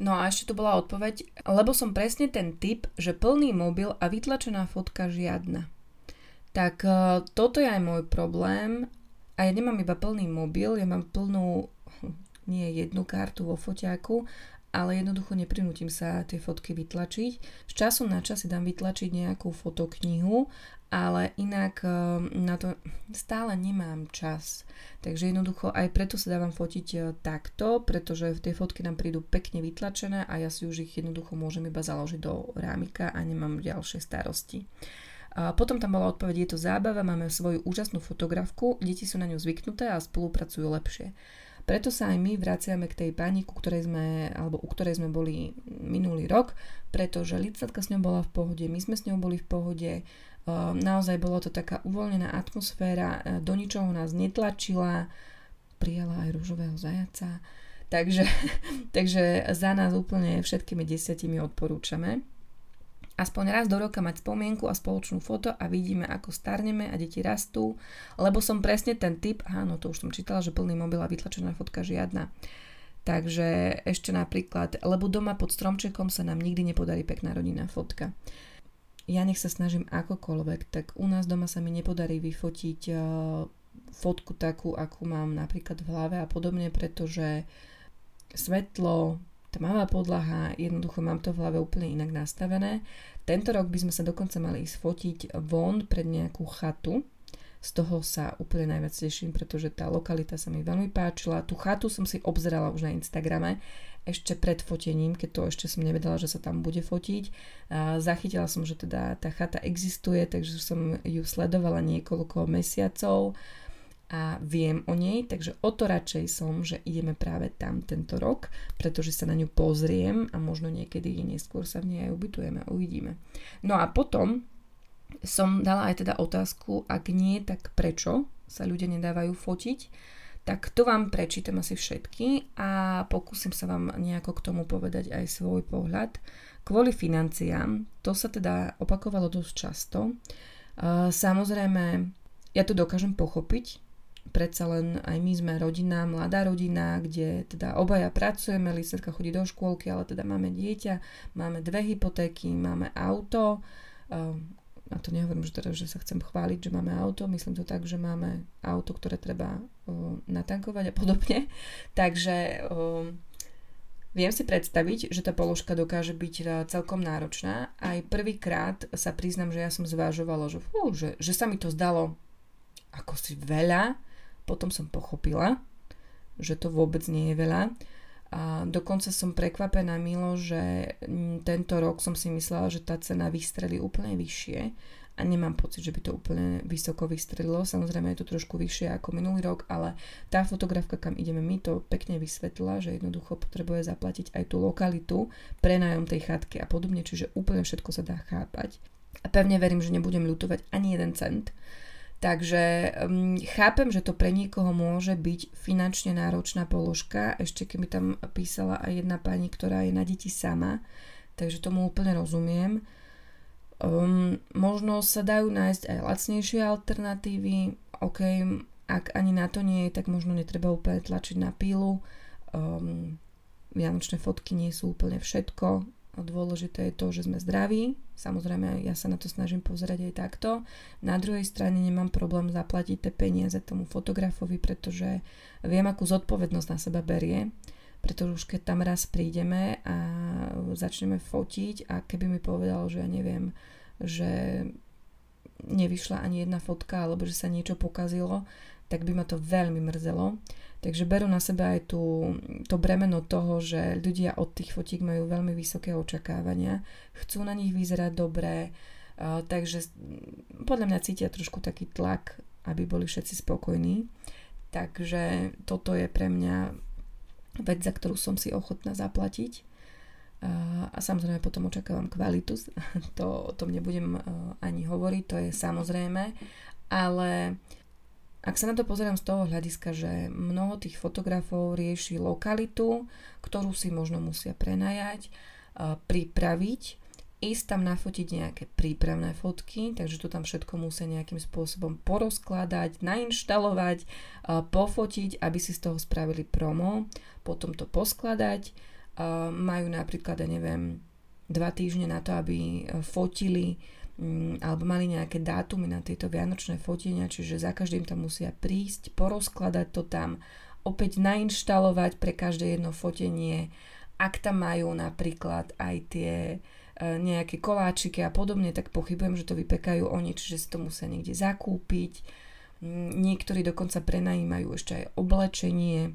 No a ešte tu bola odpoveď, lebo som presne ten typ, že plný mobil a vytlačená fotka žiadna. Tak uh, toto je aj môj problém a ja nemám iba plný mobil, ja mám plnú nie jednu kartu vo foťáku, ale jednoducho neprinútim sa tie fotky vytlačiť. Z času na čas si dám vytlačiť nejakú fotoknihu, ale inak ehm, na to stále nemám čas. Takže jednoducho aj preto sa dávam fotiť e, takto, pretože tie fotky nám prídu pekne vytlačené a ja si už ich jednoducho môžem iba založiť do rámika a nemám ďalšie starosti. Potom tam bola odpoveď, je to zábava, máme svoju úžasnú fotografku, deti sú na ňu zvyknuté a spolupracujú lepšie. Preto sa aj my vraciame k tej pani, ktorej sme, alebo u ktorej sme boli minulý rok, pretože Licatka s ňou bola v pohode, my sme s ňou boli v pohode, naozaj bola to taká uvoľnená atmosféra, do ničoho nás netlačila, prijala aj rúžového zajaca, takže, takže za nás úplne všetkými desiatimi odporúčame aspoň raz do roka mať spomienku a spoločnú foto a vidíme, ako starneme a deti rastú, lebo som presne ten typ, áno, to už som čítala, že plný mobil a vytlačená fotka žiadna. Takže ešte napríklad, lebo doma pod stromčekom sa nám nikdy nepodarí pekná rodinná fotka. Ja nech sa snažím akokoľvek, tak u nás doma sa mi nepodarí vyfotiť uh, fotku takú, akú mám napríklad v hlave a podobne, pretože svetlo, tmavá podlaha, jednoducho mám to v hlave úplne inak nastavené. Tento rok by sme sa dokonca mali ísť fotiť von pred nejakú chatu. Z toho sa úplne najviac teším, pretože tá lokalita sa mi veľmi páčila. Tú chatu som si obzerala už na Instagrame ešte pred fotením, keď to ešte som nevedela, že sa tam bude fotiť. Zachytila som, že teda tá chata existuje, takže som ju sledovala niekoľko mesiacov a viem o nej, takže o to radšej som, že ideme práve tam tento rok, pretože sa na ňu pozriem a možno niekedy neskôr sa v nej aj ubytujeme, uvidíme. No a potom som dala aj teda otázku, ak nie, tak prečo sa ľudia nedávajú fotiť. Tak to vám prečítam asi všetky a pokúsim sa vám nejako k tomu povedať aj svoj pohľad. Kvôli financiám, to sa teda opakovalo dosť často. Samozrejme, ja to dokážem pochopiť, predsa len aj my sme rodina, mladá rodina, kde teda obaja pracujeme, Lisetka chodí do škôlky, ale teda máme dieťa, máme dve hypotéky, máme auto, a to nehovorím, že, teda, že sa chcem chváliť, že máme auto, myslím to tak, že máme auto, ktoré treba uh, natankovať a podobne. Takže uh, viem si predstaviť, že tá položka dokáže byť uh, celkom náročná. Aj prvýkrát sa priznam, že ja som zvážovala, že, fú, že, že sa mi to zdalo ako si veľa, potom som pochopila, že to vôbec nie je veľa a dokonca som prekvapená milo, že tento rok som si myslela, že tá cena vystrelí úplne vyššie a nemám pocit, že by to úplne vysoko vystrelilo. Samozrejme je to trošku vyššie ako minulý rok, ale tá fotografka, kam ideme my, to pekne vysvetlila, že jednoducho potrebuje zaplatiť aj tú lokalitu, prenájom tej chatky a podobne, čiže úplne všetko sa dá chápať. A pevne verím, že nebudem ľutovať ani jeden cent. Takže um, chápem, že to pre niekoho môže byť finančne náročná položka, ešte keby tam písala aj jedna pani, ktorá je na deti sama, takže tomu úplne rozumiem. Um, možno sa dajú nájsť aj lacnejšie alternatívy, ok, ak ani na to nie je, tak možno netreba úplne tlačiť na pílu. Um, Vianočné fotky nie sú úplne všetko, Dôležité je to, že sme zdraví. Samozrejme, ja sa na to snažím pozerať aj takto. Na druhej strane nemám problém zaplatiť tie peniaze tomu fotografovi, pretože viem, akú zodpovednosť na seba berie. Pretože už keď tam raz prídeme a začneme fotiť a keby mi povedal, že ja neviem, že nevyšla ani jedna fotka alebo že sa niečo pokazilo, tak by ma to veľmi mrzelo. Takže berú na seba aj tú, to bremeno toho, že ľudia od tých fotík majú veľmi vysoké očakávania, chcú na nich vyzerať dobré, uh, takže podľa mňa cítia trošku taký tlak, aby boli všetci spokojní. Takže toto je pre mňa vec, za ktorú som si ochotná zaplatiť. Uh, a samozrejme potom očakávam kvalitu, to o tom nebudem uh, ani hovoriť, to je samozrejme, ale uh, ak sa na to pozerám z toho hľadiska, že mnoho tých fotografov rieši lokalitu, ktorú si možno musia prenajať, pripraviť, ísť tam nafotiť nejaké prípravné fotky, takže to tam všetko musia nejakým spôsobom porozkladať, nainštalovať, pofotiť, aby si z toho spravili promo, potom to poskladať. Majú napríklad, ja neviem, dva týždne na to, aby fotili Mm, alebo mali nejaké dátumy na tieto vianočné fotenia, čiže za každým tam musia prísť, porozkladať to tam, opäť nainštalovať pre každé jedno fotenie, ak tam majú napríklad aj tie e, nejaké koláčiky a podobne, tak pochybujem, že to vypekajú oni, čiže si to musia niekde zakúpiť. Mm, niektorí dokonca prenajímajú ešte aj oblečenie.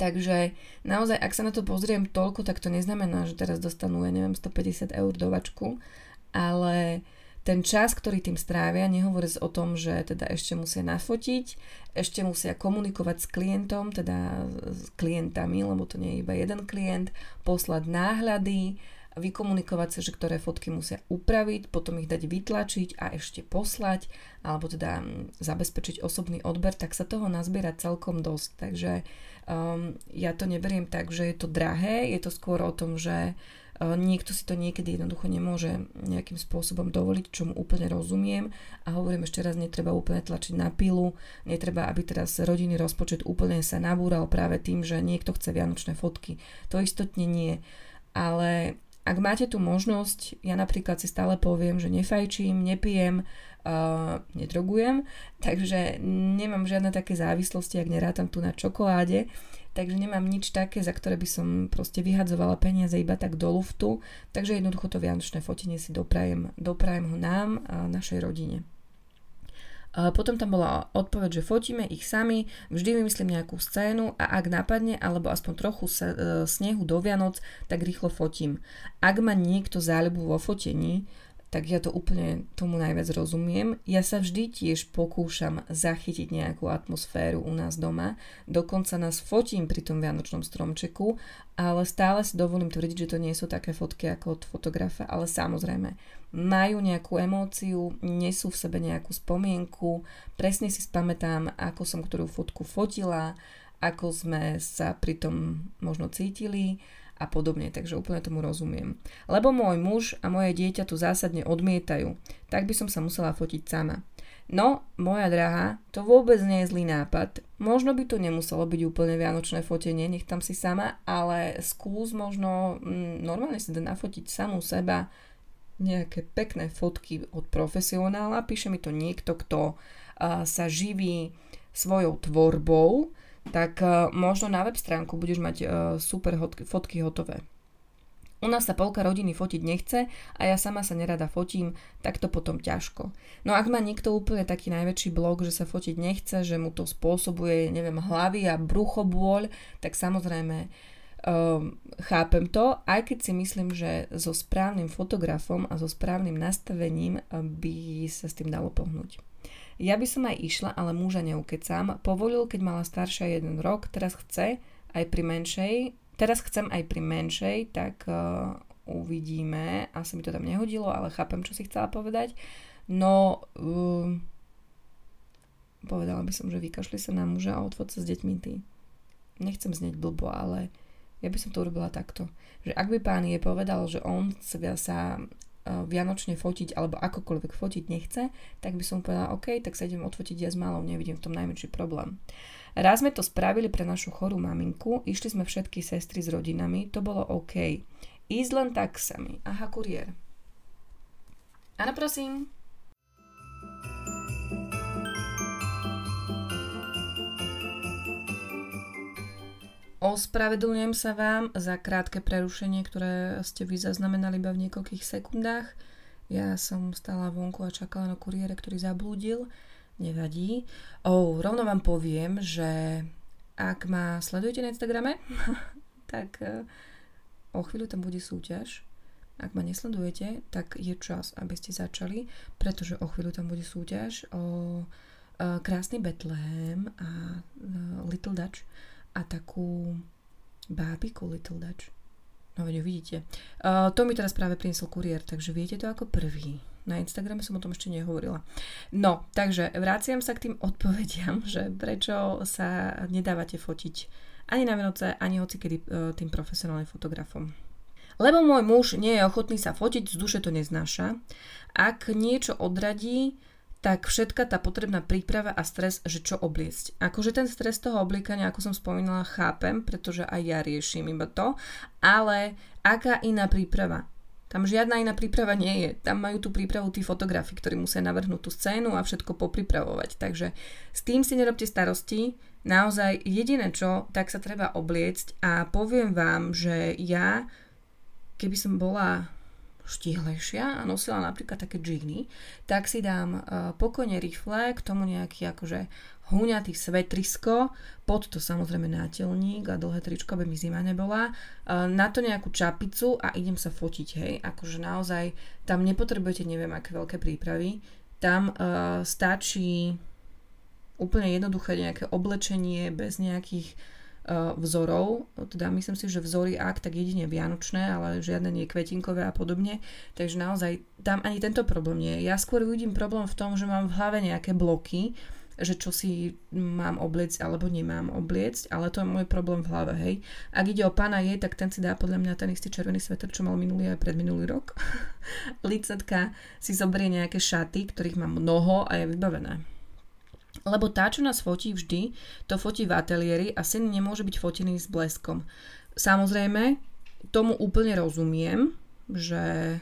Takže naozaj, ak sa na to pozriem toľko, tak to neznamená, že teraz dostanú, ja neviem, 150 eur do vačku, ale ten čas, ktorý tým strávia, nehovoriac o tom, že teda ešte musia nafotiť, ešte musia komunikovať s klientom, teda s klientami, lebo to nie je iba jeden klient, poslať náhľady, vykomunikovať sa, že ktoré fotky musia upraviť, potom ich dať vytlačiť a ešte poslať, alebo teda mm, zabezpečiť osobný odber, tak sa toho nazbiera celkom dosť. Takže um, ja to neberiem tak, že je to drahé, je to skôr o tom, že uh, Niekto si to niekedy jednoducho nemôže nejakým spôsobom dovoliť, čo mu úplne rozumiem a hovorím ešte raz, netreba úplne tlačiť na pilu, netreba, aby teraz rodinný rozpočet úplne sa nabúral práve tým, že niekto chce vianočné fotky. To istotne nie. Ale ak máte tú možnosť, ja napríklad si stále poviem, že nefajčím, nepijem, uh, nedrogujem, takže nemám žiadne také závislosti, ak nerátam tu na čokoláde, takže nemám nič také, za ktoré by som proste vyhadzovala peniaze iba tak do luftu, takže jednoducho to vianočné fotenie si doprajem, doprajem ho nám a našej rodine. Potom tam bola odpoveď, že fotíme ich sami, vždy vymyslím nejakú scénu a ak napadne alebo aspoň trochu e, snehu do Vianoc, tak rýchlo fotím. Ak má niekto záľubu vo fotení, tak ja to úplne tomu najviac rozumiem. Ja sa vždy tiež pokúšam zachytiť nejakú atmosféru u nás doma, dokonca nás fotím pri tom vianočnom stromčeku, ale stále si dovolím tvrdiť, že to nie sú také fotky ako od fotografa, ale samozrejme majú nejakú emóciu, nesú v sebe nejakú spomienku, presne si spamätám, ako som ktorú fotku fotila, ako sme sa pri tom možno cítili, a podobne, takže úplne tomu rozumiem. Lebo môj muž a moje dieťa tu zásadne odmietajú, tak by som sa musela fotiť sama. No, moja drahá, to vôbec nie je zlý nápad. Možno by to nemuselo byť úplne vianočné fotenie, nech tam si sama, ale skús možno mm, normálne si nafotiť samú seba, nejaké pekné fotky od profesionála. Píše mi to niekto, kto uh, sa živí svojou tvorbou, tak uh, možno na web stránku budeš mať uh, super fotky hotové. U nás sa polka rodiny fotiť nechce a ja sama sa nerada fotím, tak to potom ťažko. No ak má niekto úplne taký najväčší blok, že sa fotiť nechce, že mu to spôsobuje, neviem, hlavy a bruchobôľ, tak samozrejme um, chápem to, aj keď si myslím, že so správnym fotografom a so správnym nastavením by sa s tým dalo pohnúť. Ja by som aj išla, ale muža neukecám. Povolil, keď mala staršia jeden rok, teraz chce aj pri menšej, teraz chcem aj pri menšej, tak uh, uvidíme. Asi mi to tam nehodilo, ale chápem, čo si chcela povedať. No, uh, povedala by som, že vykašli sa na muža a odfot sa s deťmi ty. Nechcem znieť blbo, ale ja by som to urobila takto. Že ak by pán je povedal, že on sa vianočne fotiť alebo akokoľvek fotiť nechce, tak by som povedala, OK, tak sa idem odfotiť ja s malou, nevidím v tom najmenší problém. Raz sme to spravili pre našu chorú maminku, išli sme všetky sestry s rodinami, to bolo OK. Ísť len tak sami. Aha, kuriér. Áno, prosím. Ospravedlňujem sa vám za krátke prerušenie, ktoré ste vy zaznamenali iba v niekoľkých sekundách. Ja som stála vonku a čakala na kuriére, ktorý zablúdil. Nevadí. Oh, rovno vám poviem, že ak ma sledujete na Instagrame, tak uh, o chvíľu tam bude súťaž. Ak ma nesledujete, tak je čas, aby ste začali, pretože o chvíľu tam bude súťaž o uh, krásny Bethlehem a uh, Little Dutch a takú bábiku Little Dutch. No veď vidíte. Uh, to mi teraz práve priniesol kuriér, takže viete to ako prvý. Na Instagrame som o tom ešte nehovorila. No, takže vraciam sa k tým odpovediam, že prečo sa nedávate fotiť ani na Vianoce, ani hoci kedy uh, tým profesionálnym fotografom. Lebo môj muž nie je ochotný sa fotiť, z duše to neznáša. Ak niečo odradí, tak všetka tá potrebná príprava a stres, že čo obliecť. Akože ten stres toho obliekania, ako som spomínala, chápem, pretože aj ja riešim iba to, ale aká iná príprava? Tam žiadna iná príprava nie je. Tam majú tú prípravu tí fotografi, ktorí musia navrhnúť tú scénu a všetko popripravovať. Takže s tým si nerobte starosti. Naozaj jediné čo, tak sa treba obliecť a poviem vám, že ja, keby som bola štihlejšia a nosila napríklad také džíny, tak si dám uh, pokojne rifle, k tomu nejaký akože huňatý svetrisko, pod to samozrejme nátelník a dlhé tričko, aby mi zima nebola, uh, na to nejakú čapicu a idem sa fotiť, hej, akože naozaj tam nepotrebujete neviem aké veľké prípravy, tam uh, stačí úplne jednoduché nejaké oblečenie bez nejakých E, vzorov, teda myslím si, že vzory ak, tak jedine vianočné, ale žiadne nie kvetinkové a podobne, takže naozaj tam ani tento problém nie je. Ja skôr vidím problém v tom, že mám v hlave nejaké bloky, že čo si mám obliecť alebo nemám obliecť, ale to je môj problém v hlave, hej. Ak ide o pána jej, tak ten si dá podľa mňa ten istý červený sveter, čo mal minulý a predminulý rok. Licetka si zoberie nejaké šaty, ktorých mám mnoho a je vybavené. Lebo tá, čo nás fotí vždy, to fotí v ateliéri a syn nemôže byť fotený s bleskom. Samozrejme, tomu úplne rozumiem, že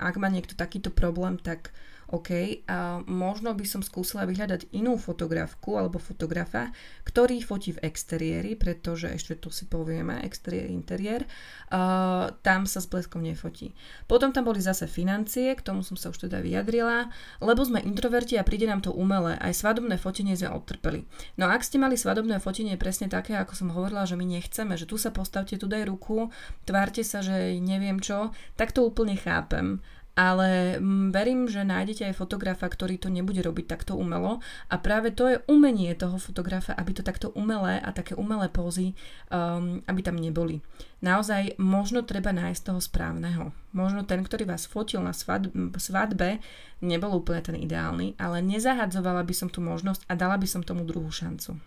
ak má niekto takýto problém, tak OK, a možno by som skúsila vyhľadať inú fotografku alebo fotografa, ktorý fotí v exteriéri, pretože ešte tu si povieme, exteriér, interiér, uh, tam sa s bleskom nefotí. Potom tam boli zase financie, k tomu som sa už teda vyjadrila, lebo sme introverti a príde nám to umelé, aj svadobné fotenie sme odtrpeli. No ak ste mali svadobné fotenie presne také, ako som hovorila, že my nechceme, že tu sa postavte, tu daj ruku, tvárte sa, že neviem čo, tak to úplne chápem ale mm, verím, že nájdete aj fotografa, ktorý to nebude robiť takto umelo a práve to je umenie toho fotografa, aby to takto umelé a také umelé pózy, um, aby tam neboli. Naozaj možno treba nájsť toho správneho. Možno ten, ktorý vás fotil na svadbe, nebol úplne ten ideálny, ale nezahadzovala by som tú možnosť a dala by som tomu druhú šancu.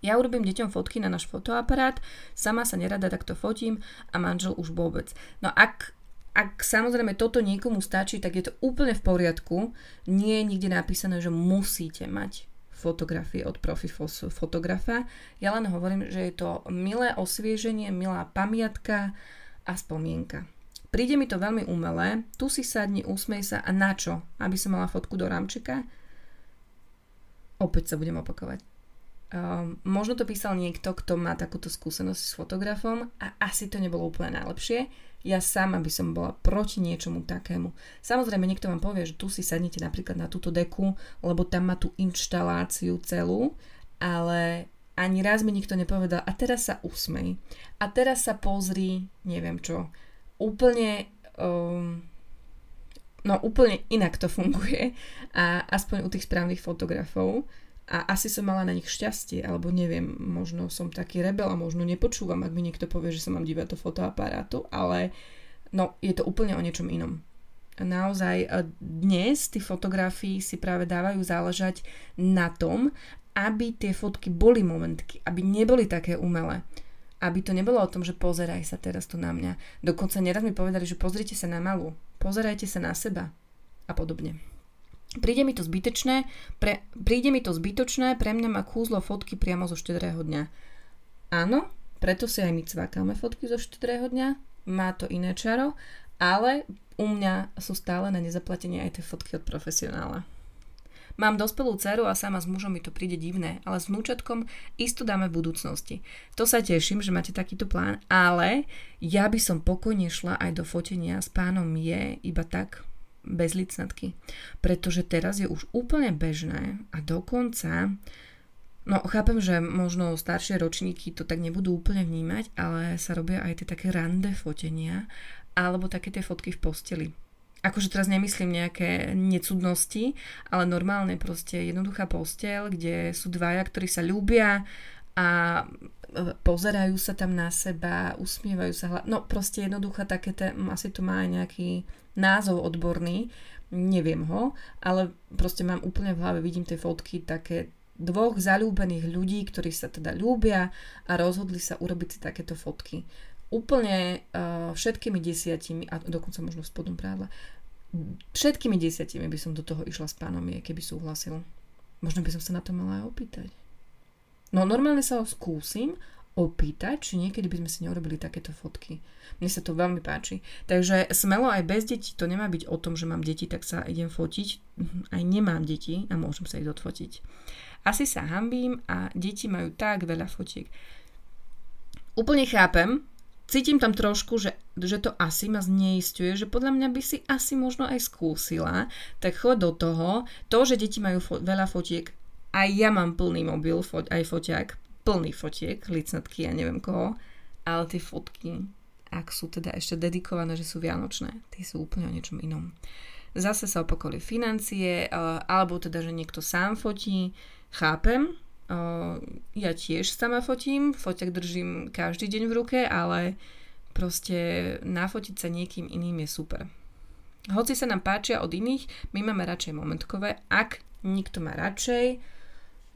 Ja urobím deťom fotky na náš fotoaparát, sama sa nerada takto fotím a manžel už vôbec. No ak ak samozrejme toto niekomu stačí, tak je to úplne v poriadku. Nie je nikde napísané, že musíte mať fotografie od profi fotografa. Ja len hovorím, že je to milé osvieženie, milá pamiatka a spomienka. Príde mi to veľmi umelé, tu si sadni, usmej sa a na čo? Aby som mala fotku do rámčeka? Opäť sa budem opakovať. Um, možno to písal niekto, kto má takúto skúsenosť s fotografom a asi to nebolo úplne najlepšie. Ja sama by som bola proti niečomu takému. Samozrejme, niekto vám povie, že tu si sadnete napríklad na túto deku, lebo tam má tú inštaláciu celú, ale ani raz mi nikto nepovedal, a teraz sa usmej, a teraz sa pozri, neviem čo. Úplne, um, no úplne inak to funguje a aspoň u tých správnych fotografov a asi som mala na nich šťastie, alebo neviem, možno som taký rebel a možno nepočúvam, ak mi niekto povie, že sa mám dívať do fotoaparátu, ale no, je to úplne o niečom inom. Naozaj dnes tí fotografii si práve dávajú záležať na tom, aby tie fotky boli momentky, aby neboli také umelé. Aby to nebolo o tom, že pozeraj sa teraz tu na mňa. Dokonca neraz mi povedali, že pozrite sa na malú, pozerajte sa na seba a podobne. Príde mi to zbytečné, pre, príde mi to zbytočné, pre mňa má kúzlo fotky priamo zo štedrého dňa. Áno, preto si aj my cvakáme fotky zo štedrého dňa, má to iné čaro, ale u mňa sú stále na nezaplatenie aj tie fotky od profesionála. Mám dospelú dceru a sama s mužom mi to príde divné, ale s vnúčatkom isto dáme v budúcnosti. To sa teším, že máte takýto plán, ale ja by som pokojne šla aj do fotenia s pánom je iba tak, bez licnatky. Pretože teraz je už úplne bežné a dokonca No, chápem, že možno staršie ročníky to tak nebudú úplne vnímať, ale sa robia aj tie také rande fotenia alebo také tie fotky v posteli. Akože teraz nemyslím nejaké necudnosti, ale normálne proste jednoduchá postel, kde sú dvaja, ktorí sa ľúbia a pozerajú sa tam na seba, usmievajú sa. No proste jednoduchá také, te, asi to má aj nejaký názov odborný, neviem ho, ale proste mám úplne v hlave, vidím tie fotky také dvoch zalúbených ľudí, ktorí sa teda ľúbia a rozhodli sa urobiť si takéto fotky. Úplne uh, všetkými desiatimi, a dokonca možno v spodnom prádla, všetkými desiatimi by som do toho išla s pánom je, keby súhlasil. Možno by som sa na to mala aj opýtať. No normálne sa ho skúsim, opýtať, či niekedy by sme si neurobili takéto fotky. Mne sa to veľmi páči. Takže smelo aj bez detí, to nemá byť o tom, že mám deti, tak sa idem fotiť. Mhm, aj nemám deti a môžem sa ich odfotiť. Asi sa hambím a deti majú tak veľa fotiek. Úplne chápem, cítim tam trošku, že, že to asi ma zneistuje, že podľa mňa by si asi možno aj skúsila, tak chod do toho. To, že deti majú fo- veľa fotiek, aj ja mám plný mobil, fo- aj foťák, plný fotiek, licnatky, ja neviem koho, ale tie fotky, ak sú teda ešte dedikované, že sú vianočné, tie sú úplne o niečom inom. Zase sa opakovali financie, eh, alebo teda, že niekto sám fotí, chápem, eh, ja tiež sama fotím, foťak držím každý deň v ruke, ale proste nafotiť sa niekým iným je super. Hoci sa nám páčia od iných, my máme radšej momentkové, ak nikto má radšej,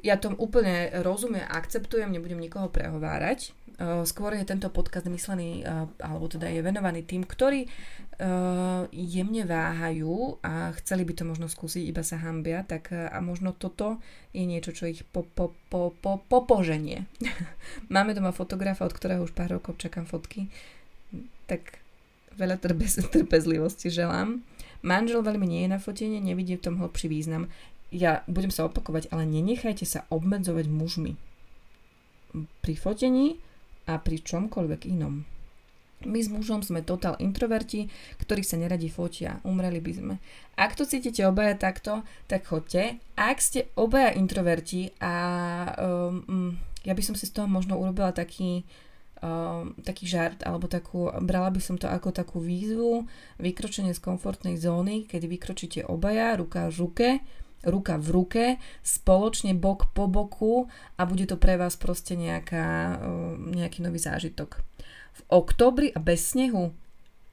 ja tom úplne rozumiem a akceptujem, nebudem nikoho prehovárať. Uh, skôr je tento podcast myslený, uh, alebo teda je venovaný tým, ktorí uh, jemne váhajú a chceli by to možno skúsiť, iba sa hambia, tak a možno toto je niečo, čo ich po, po, po, po, popoženie. Máme doma fotografa, od ktorého už pár rokov čakám fotky, tak veľa trpez, trpezlivosti želám. Manžel veľmi nie je na fotenie, nevidí v tom hlbší význam ja budem sa opakovať, ale nenechajte sa obmedzovať mužmi. Pri fotení a pri čomkoľvek inom. My s mužom sme totál introverti, ktorí sa neradi fotia. Umreli by sme. Ak to cítite obaja takto, tak chodte. Ak ste obaja introverti a um, ja by som si z toho možno urobila taký uh, taký žart, alebo takú, brala by som to ako takú výzvu, vykročenie z komfortnej zóny, keď vykročíte obaja, ruka v ruke, ruka v ruke, spoločne bok po boku a bude to pre vás proste nejaká, uh, nejaký nový zážitok. V oktobri a bez snehu?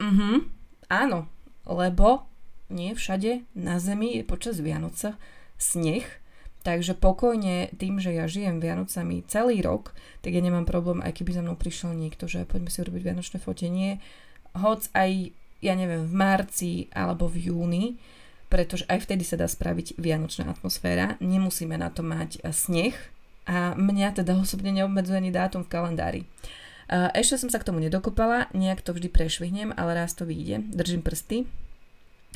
Mhm, áno, lebo nie všade na Zemi je počas Vianoca sneh, takže pokojne tým, že ja žijem Vianocami celý rok, tak ja nemám problém, aj keby za mnou prišiel niekto, že poďme si urobiť Vianočné fotenie, hoc aj, ja neviem, v marci alebo v júni, pretože aj vtedy sa dá spraviť vianočná atmosféra, nemusíme na to mať sneh a mňa teda osobne neobmedzuje ani dátum v kalendári. Ešte som sa k tomu nedokopala, nejak to vždy prešvihnem, ale raz to vyjde, držím prsty.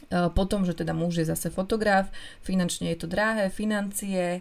Potom, že teda muž je zase fotograf, finančne je to drahé, financie,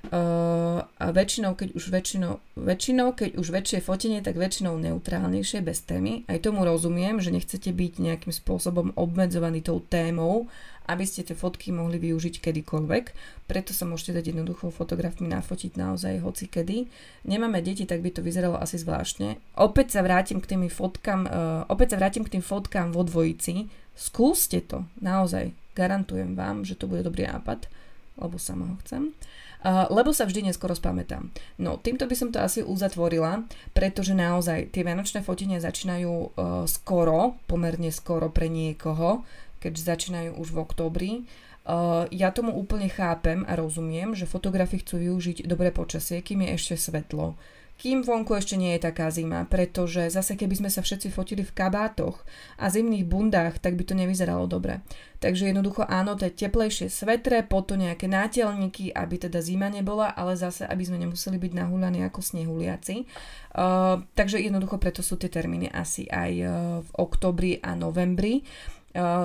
a väčšinou, keď už väčšinou, väčšinou, keď už väčšie fotenie, tak väčšinou neutrálnejšie, bez témy. Aj tomu rozumiem, že nechcete byť nejakým spôsobom obmedzovaný tou témou, aby ste tie fotky mohli využiť kedykoľvek. Preto sa môžete dať jednoducho fotografmi nafotiť naozaj hoci kedy. Nemáme deti, tak by to vyzeralo asi zvláštne. Opäť sa vrátim k tým fotkám, uh, opäť sa vrátim k tým fotkám vo dvojici. Skúste to, naozaj. Garantujem vám, že to bude dobrý nápad, lebo sama ho chcem. Uh, lebo sa vždy neskoro spamätám. No, týmto by som to asi uzatvorila, pretože naozaj tie vianočné fotenia začínajú uh, skoro, pomerne skoro pre niekoho, keď začínajú už v októbri. Uh, ja tomu úplne chápem a rozumiem, že fotografi chcú využiť dobré počasie, kým je ešte svetlo kým vonku ešte nie je taká zima, pretože zase keby sme sa všetci fotili v kabátoch a zimných bundách, tak by to nevyzeralo dobre. Takže jednoducho áno, to je teplejšie svetre, potom nejaké nátelníky, aby teda zima nebola, ale zase, aby sme nemuseli byť nahúľaní ako snehuliaci. Uh, takže jednoducho preto sú tie termíny asi aj uh, v oktobri a novembri.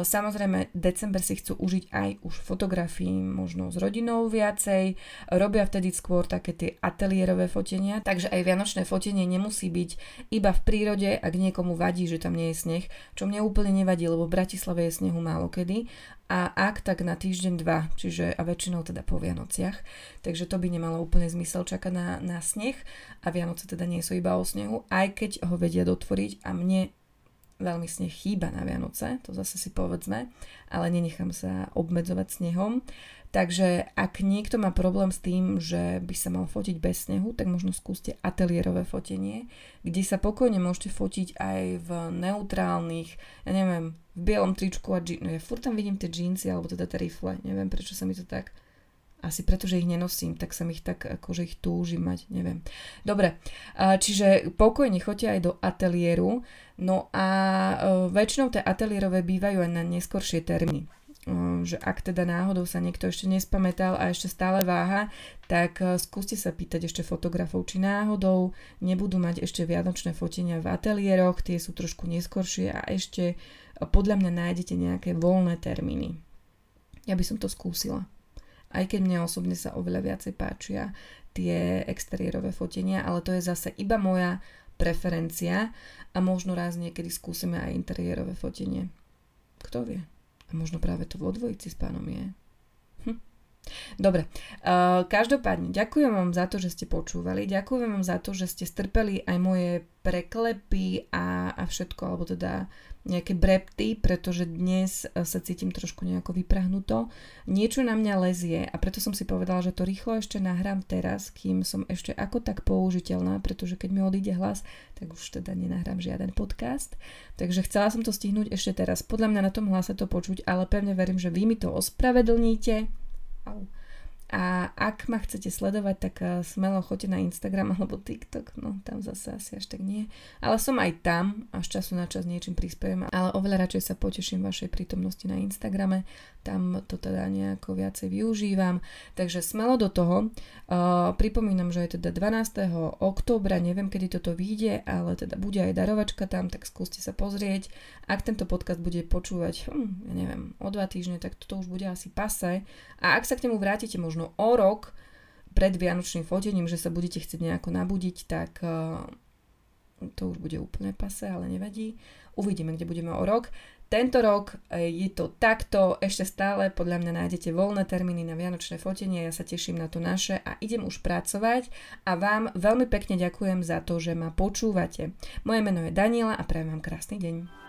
Samozrejme, december si chcú užiť aj už fotografií, možno s rodinou viacej. Robia vtedy skôr také tie ateliérové fotenia, takže aj vianočné fotenie nemusí byť iba v prírode, ak niekomu vadí, že tam nie je sneh, čo mne úplne nevadí, lebo v Bratislave je snehu málo kedy a ak tak na týždeň, dva, čiže a väčšinou teda po Vianociach. Takže to by nemalo úplne zmysel čakať na, na sneh a Vianoce teda nie sú iba o snehu, aj keď ho vedia dotvoriť a mne veľmi sneh chýba na Vianoce, to zase si povedzme, ale nenechám sa obmedzovať snehom. Takže ak niekto má problém s tým, že by sa mal fotiť bez snehu, tak možno skúste ateliérové fotenie, kde sa pokojne môžete fotiť aj v neutrálnych, ja neviem, v bielom tričku a dži- no ja furt tam vidím tie džínsy alebo teda tie rifle, neviem prečo sa mi to tak asi preto, že ich nenosím, tak sa ich tak, akože ich túžim mať, neviem. Dobre, čiže pokojne choďte aj do ateliéru, no a e, väčšinou tie ateliérové bývajú aj na neskoršie termíny e, že ak teda náhodou sa niekto ešte nespamätal a ešte stále váha, tak e, skúste sa pýtať ešte fotografov, či náhodou nebudú mať ešte vianočné fotenia v ateliéroch, tie sú trošku neskoršie a ešte podľa mňa nájdete nejaké voľné termíny. Ja by som to skúsila aj keď mne osobne sa oveľa viacej páčia tie exteriérové fotenia, ale to je zase iba moja preferencia a možno raz niekedy skúsime aj interiérové fotenie. Kto vie? A možno práve to vo dvojici s pánom je. Dobre, uh, každopádne ďakujem vám za to, že ste počúvali, ďakujem vám za to, že ste strpeli aj moje preklepy a, a všetko, alebo teda nejaké brepty, pretože dnes e, sa cítim trošku nejako vyprahnuto. Niečo na mňa lezie a preto som si povedala, že to rýchlo ešte nahrám teraz, kým som ešte ako tak použiteľná, pretože keď mi odíde hlas, tak už teda nenahrám žiaden podcast. Takže chcela som to stihnúť ešte teraz. Podľa mňa na tom hlase to počuť, ale pevne verím, že vy mi to ospravedlníte. Oh. A ak ma chcete sledovať, tak eh, smelo choďte na Instagram alebo TikTok, no tam zase asi až tak nie. Ale som aj tam a z času na čas niečím prispiejem, ale oveľa radšej sa poteším vašej prítomnosti na Instagrame, tam to teda nejako viacej využívam. Takže smelo do toho. Uh, pripomínam, že je teda 12. októbra, neviem kedy toto vyjde, ale teda bude aj darovačka tam, tak skúste sa pozrieť. Ak tento podcast bude počúvať, hm, ja neviem, o dva týždne, tak toto už bude asi pase. A ak sa k nemu vrátite možno možno o rok pred vianočným fotením, že sa budete chcieť nejako nabudiť, tak uh, to už bude úplne pase, ale nevadí. Uvidíme, kde budeme o rok. tento rok e, je to takto, ešte stále podľa mňa nájdete voľné termíny na vianočné fotenie, ja sa teším na to naše a idem už pracovať a vám veľmi pekne ďakujem za to, že ma počúvate. Moje meno je Daniela a prajem vám krásny deň.